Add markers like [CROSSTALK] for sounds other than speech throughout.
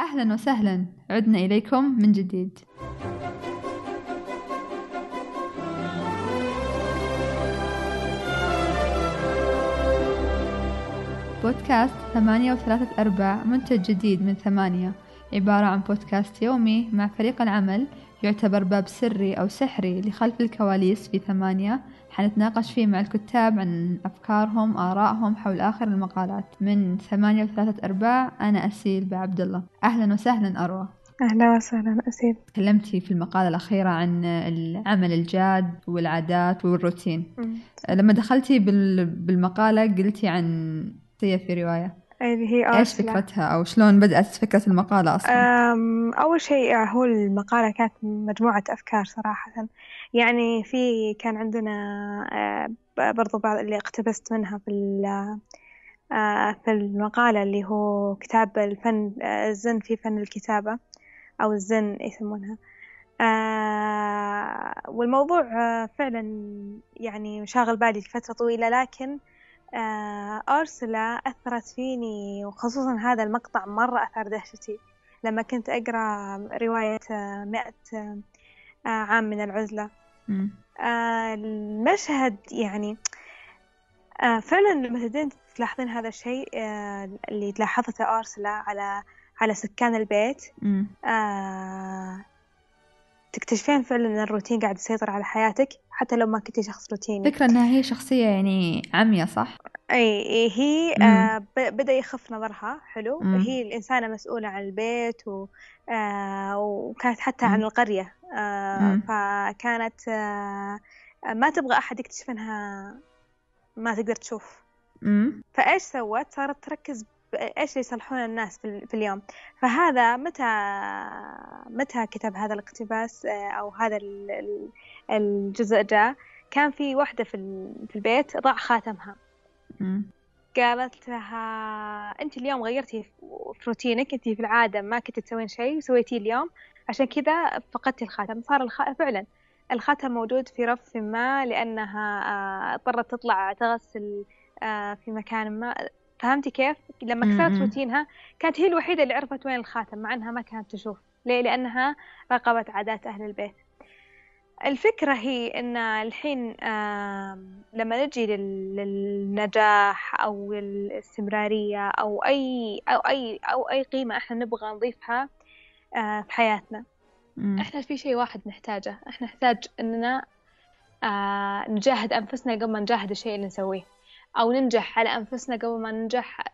أهلا وسهلا. عدنا إليكم من جديد. بودكاست ثمانية وثلاثة أرباع منتج جديد من ثمانية. عبارة عن بودكاست يومي مع فريق العمل يعتبر باب سري أو سحري لخلف الكواليس في ثمانية. حنتناقش فيه مع الكتاب عن أفكارهم آرائهم حول آخر المقالات. من ثمانية وثلاثة أرباع أنا أسيل بعبد الله. أهلا وسهلا أروى. أهلا وسهلا أسيل. تكلمتي في المقالة الأخيرة عن العمل الجاد والعادات والروتين. لما دخلتي بالمقالة قلتي عن في رواية. اللي هي إيش فكرتها أو شلون بدأت فكرة المقالة أصلا؟ أول شيء هو المقالة كانت مجموعة أفكار صراحة. يعني في كان عندنا آه، برضو بعض اللي اقتبست منها في آه، في المقالة اللي هو كتاب الفن آه، الزن في فن الكتابة أو الزن يسمونها. والموضوع فعلا يعني شاغل بالي لفترة طويلة لكن أرسلا أثرت فيني وخصوصا هذا المقطع مرة أثار دهشتي. لما كنت أقرأ رواية مئة عام من العزلة. آه المشهد يعني آه فعلا لما تبدين تلاحظين هذا الشيء آه اللي تلاحظته أرسلا على على سكان البيت. آه تكتشفين فعلا إن الروتين قاعد يسيطر على حياتك. حتى لو ما كنتي شخص روتيني فكرة إنها هي شخصية يعني عمية صح؟ أي هي آه بدأ يخف نظرها حلو مم. هي الإنسانة مسؤولة عن البيت و آه وكانت حتى مم. عن القرية آه فكانت آه ما تبغى أحد يكتشف إنها ما تقدر تشوف مم. فإيش سوت صارت تركز إيش يصلحون الناس في, اليوم. فهذا متى متى كتب هذا الاقتباس آه، أو هذا الجزء جاء كان في واحدة في, في البيت ضاع خاتمها. قالت لها أنت اليوم غيرتي في روتينك أنت في العادة ما كنت تسوين شيء وسويتيه اليوم. عشان كذا فقدتي الخاتم. صار الخاتم فعلا الخاتم موجود في رف ما لأنها آه، اضطرت تطلع تغسل آه، في مكان ما. فهمتي كيف؟ لما كسرت روتينها كانت هي الوحيدة اللي عرفت وين الخاتم مع إنها ما كانت تشوف. ليه؟ لأنها راقبت عادات أهل البيت. الفكرة هي إن الحين لما نجي للنجاح أو الاستمرارية أو أي أو أي أو أي قيمة إحنا نبغى نضيفها آه، في حياتنا. إحنا في شيء واحد نحتاجه. إحنا نحتاج إننا آه، نجاهد أنفسنا قبل ما نجاهد الشيء اللي نسويه. أو ننجح على أنفسنا قبل ما ننجح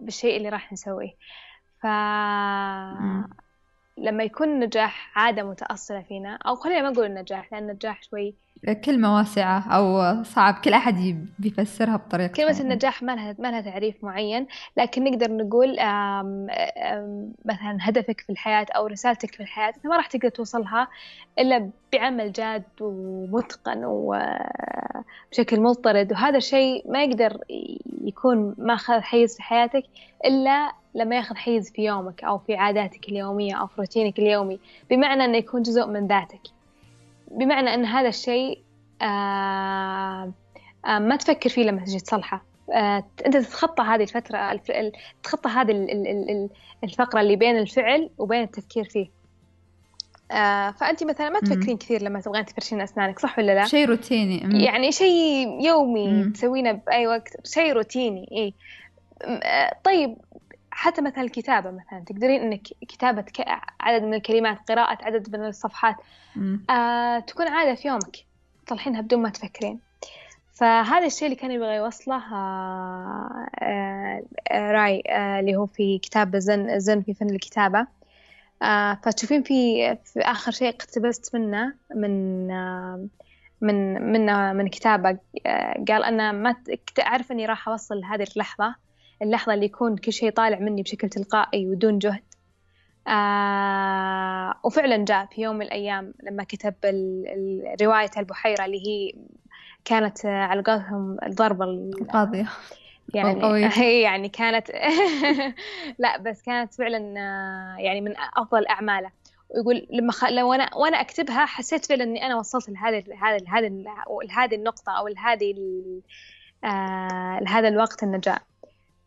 بالشيء اللي راح نسويه ف. لما يكون النجاح عادة متأصلة فينا أو خلينا ما نقول النجاح لأن النجاح شوي كلمة واسعة أو صعب كل أحد بيفسرها بطريقة كلمة النجاح ما لها ما لها تعريف معين لكن نقدر نقول آم آم مثلا هدفك في الحياة أو رسالتك في الحياة أنت ما راح تقدر توصلها إلا بعمل جاد ومتقن وبشكل مضطرد وهذا الشيء ما يقدر يكون ماخذ حيز في حياتك إلا لما ياخذ حيز في يومك أو في عاداتك اليومية أو في روتينك اليومي بمعنى أنه يكون جزء من ذاتك. بمعنى أن هذا الشيء آه آه ما تفكر فيه لما تجي تصلحه. آه أنت تتخطى هذه الفترة تتخطى هذه الفقرة اللي بين الفعل وبين التفكير فيه. آه فأنت مثلا ما تفكرين كثير لما تبغين تفرشين أسنانك صح ولا لا؟ شيء روتيني. مم. يعني شيء يومي تسوينه بأي وقت شيء روتيني إيه. آه، طيب حتى مثلا الكتابة مثلا تقدرين إنك كتابة عدد من الكلمات قراءة عدد من الصفحات آه تكون عادة في يومك تصلحينها بدون ما تفكرين. فهذا الشيء اللي كان يبغى يوصله آه آه راي آه اللي هو في كتاب زن زن في فن الكتابة. آه فتشوفين في, في آخر شيء اقتبست منه من آه من من من كتابة آه قال أنا ما أعرف إني راح أوصل لهذه اللحظة. اللحظة اللي يكون كل شيء طالع مني بشكل تلقائي ودون جهد. آه وفعلا جاء في يوم من الأيام لما كتب رواية البحيرة اللي هي كانت على قولهم الضربة القاضية يعني هي [LAUGHS] يعني كانت [LAUGHS] لا بس كانت فعلا آه، يعني من أفضل أعماله. ويقول لما خ... لو أنا وأنا أكتبها حسيت فعلا إني أنا وصلت لهذه هذه هذه هذه النقطة أو لهذه آه... لهذا الوقت النجاة.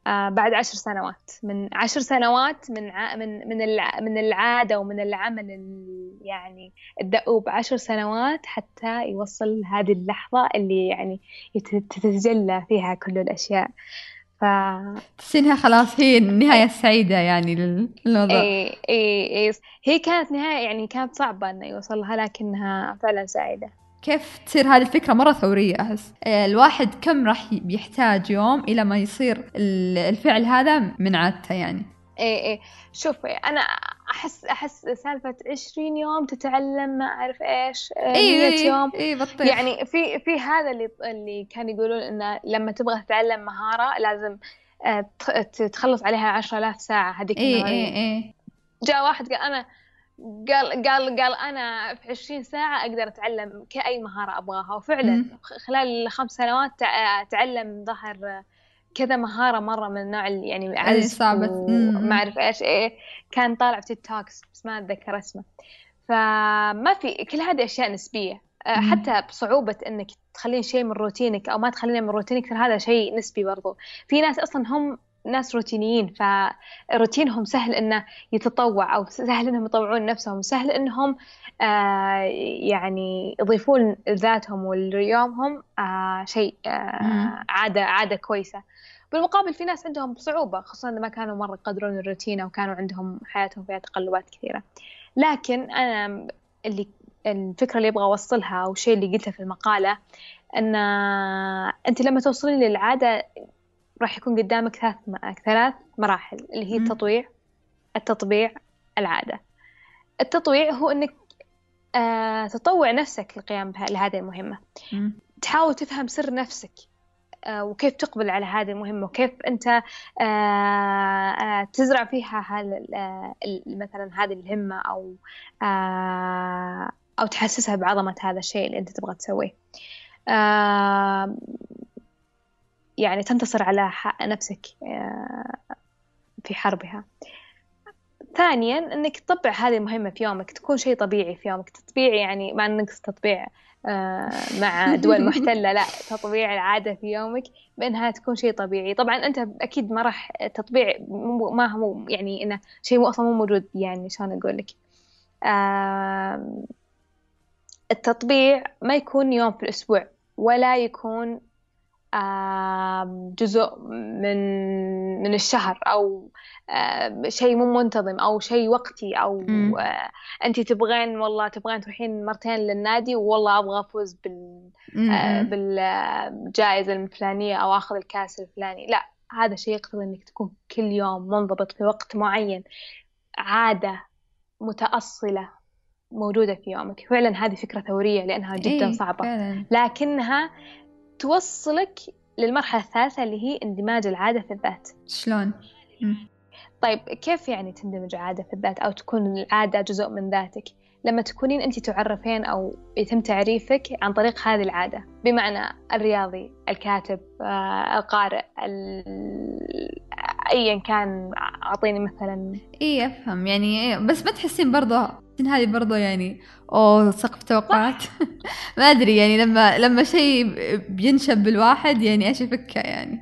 بعد عشر سنوات من عشر سنوات من ع... من من. من العادة ومن العمل ال... يعني الدؤوب عشر سنوات حتى يوصل هذه اللحظة اللي يعني. تتجلى فيها كل الأشياء ف تحسينها خلاص هي النهاية السعيدة يعني للموضوع إيه إيه هي كانت نهاية يعني كانت صعبة إنه يوصلها لكنها فعلا سعيدة كيف تصير هذه الفكرة مرة ثورية أحس. آه، الواحد كم راح يحتاج يوم إلى ما يصير الفعل هذا من عادته يعني؟ إيه إيه. شوفي أنا أحس أحس سالفة 20 يوم تتعلم ما أعرف إيش 100 إيه إيه يوم. إيه بطيخ. يعني في في هذا اللي اللي كانوا يقولون انه لما تبغى تتعلم مهارة لازم آه، تخ- تخلص عليها 10000 ساعة هذيك إيه. إيه إيه. جاء واحد قال أنا قال قال قال أنا في 20 ساعة أقدر أتعلم كأي مهارة أبغاها وفعلا خلال خمس سنوات تع- تعلم ظهر كذا مهارة مرة من النوع اللي يعني صعبة. مم. وما أعرف إيش إيه كان طالع في TED Talks بس ما أتذكر اسمه فما في كل هذه أشياء نسبية مم. حتى بصعوبة إنك تخلين شيء من روتينك أو ما تخلينه من روتينك ترى هذا شيء نسبي برضو في ناس أصلا هم ناس روتينيين فروتينهم سهل إنه يتطوع أو سهل إنهم يطوعون نفسهم سهل إنهم آه يعني يضيفون لذاتهم وليومهم آه شيء آه مم. عادة عادة كويسة بالمقابل في ناس عندهم صعوبة خصوصا ما كانوا مرة يقدرون الروتين أو كانوا عندهم حياتهم فيها تقلبات كثيرة لكن أنا اللي الفكرة اللي أبغى أوصلها أو الشيء اللي قلته في المقالة أن أنت لما توصلين للعادة راح يكون قدامك ثلاث ثلاث مراحل اللي هي. التطويع التطبيع العادة التطويع هو أنك آه تطوع نفسك للقيام بها لهذه المهمة. تحاول تفهم سر نفسك آه، وكيف تقبل على هذه المهمة وكيف أنت آه، آه، تزرع فيها هال- آه، مثلا هذه الهمة أو آه، أو تحسسها بعظمة هذا الشيء اللي أنت تبغى تسويه يعني تنتصر على حق نفسك آه، في حربها. ثانيا إنك تطبع هذه المهمة في يومك تكون شيء طبيعي في يومك. تطبيع يعني ما نقص تطبيع آه، مع دول [LAUGHS] محتلة لا تطبيع العادة في يومك بأنها تكون شيء طبيعي. طبعا أنت أكيد ما راح تطبيع ما هو يعني إنه شيء مو أصلا مو موجود يعني شلون أقول لك؟ التطبيع ما يكون يوم في الأسبوع ولا يكون جزء من من الشهر آم، شيء مو منتظم أو شيء وقتي مم. آه، أنت تبغين والله تبغين تروحين مرتين للنادي والله أبغى أفوز بال آه، مم. بالجائزة الفلانية أو أخذ الكاس الفلاني لا هذا شيء يقتضي إنك تكون كل يوم منضبط في وقت معين عادة متأصلة موجودة في يومك فعلا هذه فكرة ثورية لأنها جدا إيه، فعلا لكنها توصلك للمرحلة الثالثة اللي هي اندماج العادة في الذات شلون؟ طيب كيف يعني تندمج عادة في الذات أو تكون العادة جزء من ذاتك؟ لما تكونين أنت تعرفين أو يتم تعريفك عن طريق هذه العادة بمعنى الرياضي الكاتب آه، القارئ أيا كان أعطيني مثلا. إي أفهم. يعني إيه، بس ما تحسين برضه إن هذه برضه يعني أوه سقف توقعات. [LAUGHS] ما أدري يعني لما لما شيء بينشب بالواحد يعني إيش يفكه يعني.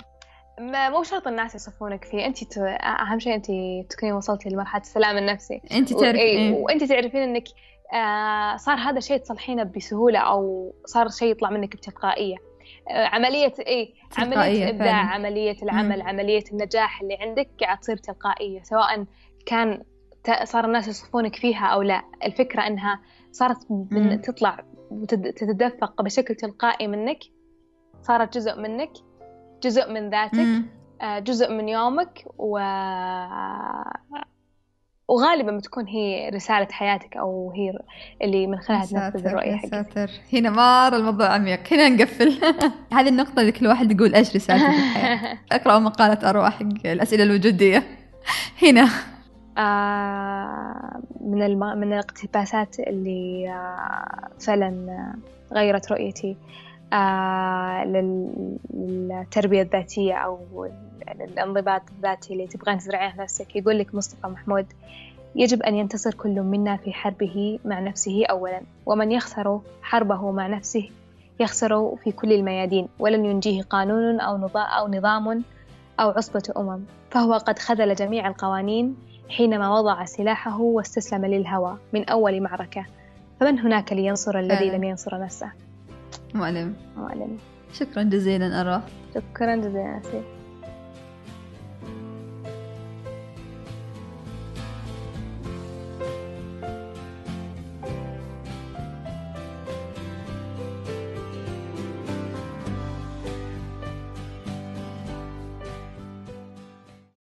ما مو شرط الناس يصفونك فيه. أنت ت... أهم شيء أنت تكونين وصلتي لمرحلة السلام النفسي. انت و- تعرف إيه،. وانت تعرفين إنك آه صار هذا الشيء تصلحينه بسهولة أو صار شيء يطلع منك بتلقائية. عملية اي عملية الابداع. عمليه العمل مم. عملية النجاح اللي عندك قاعد تصير تلقائية سواء كان صار الناس يصفونك فيها أو لا الفكرة إنها صارت. من تطلع وتتدفق بشكل تلقائي منك صارت جزء منك جزء من ذاتك مم. آه، جزء من يومك و... وغالبا بتكون هي رسالة حياتك أو هي اللي من خلالها تنفذ الرؤية حقتك. ساتر. هنا مرة الموضوع عميق. هنا نقفل. [LAUGHS] هذه النقطة اللي كل واحد يقول إيش رسالته في الحياة. [LAUGHS] اقرأوا مقالة أروى حق الأسئلة الوجودية. هنا. آه، من الم... من الاقتباسات اللي آه، فعلا غيرت رؤيتي آه، لل- للتربية الذاتية أو الانضباط الذاتي اللي تبغين تزرعيه نفسك. يقول لك مصطفى محمود يجب أن ينتصر كل منا في حربه مع نفسه أولا ومن يخسر حربه مع نفسه يخسر في كل الميادين ولن ينجيه قانون أو أو نظام أو عصبة أمم. فهو قد خذل جميع القوانين حينما وضع سلاحه واستسلم للهوى من أول معركة. فمن هناك لينصر الذي. لم ينصر نفسه؟ مؤلم. مؤلم. شكرا جزيلا أرى. شكرا جزيلا آسف